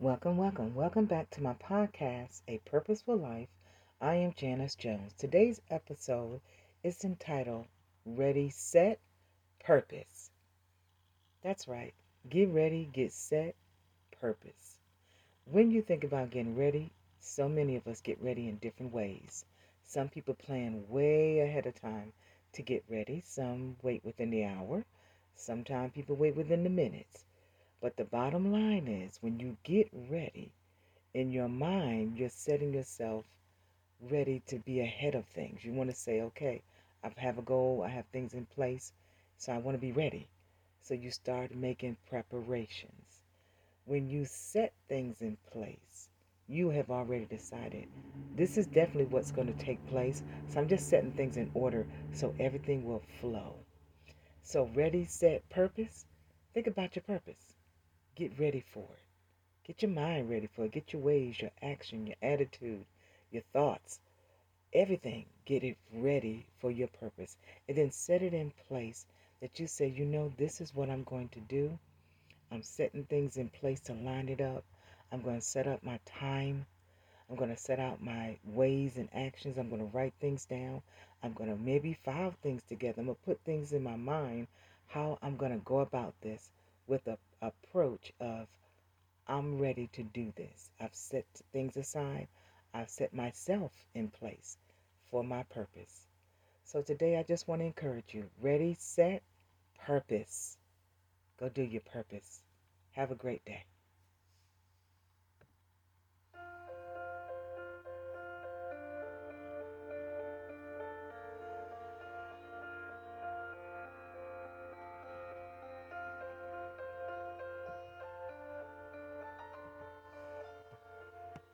Welcome, welcome, welcome back to my podcast, A Purposeful Life. I am Janice Jones. Today's episode is entitled Ready, Set, Purpose. That's right. Get ready, get set, purpose. When you think about getting ready, so many of us get ready in different ways. Some people plan way ahead of time to get ready, some wait within the hour, sometimes people wait within the minutes. But the bottom line is when you get ready, in your mind, you're setting yourself ready to be ahead of things. You want to say, okay, I have a goal, I have things in place, so I want to be ready. So you start making preparations. When you set things in place, you have already decided this is definitely what's going to take place. So I'm just setting things in order so everything will flow. So, ready, set, purpose. Think about your purpose. Get ready for it. Get your mind ready for it. Get your ways, your action, your attitude, your thoughts, everything. Get it ready for your purpose. And then set it in place that you say, you know, this is what I'm going to do. I'm setting things in place to line it up. I'm going to set up my time. I'm going to set out my ways and actions. I'm going to write things down. I'm going to maybe file things together. I'm going to put things in my mind how I'm going to go about this with a approach of I'm ready to do this. I've set things aside. I've set myself in place for my purpose. So today I just want to encourage you. Ready, set, purpose. Go do your purpose. Have a great day.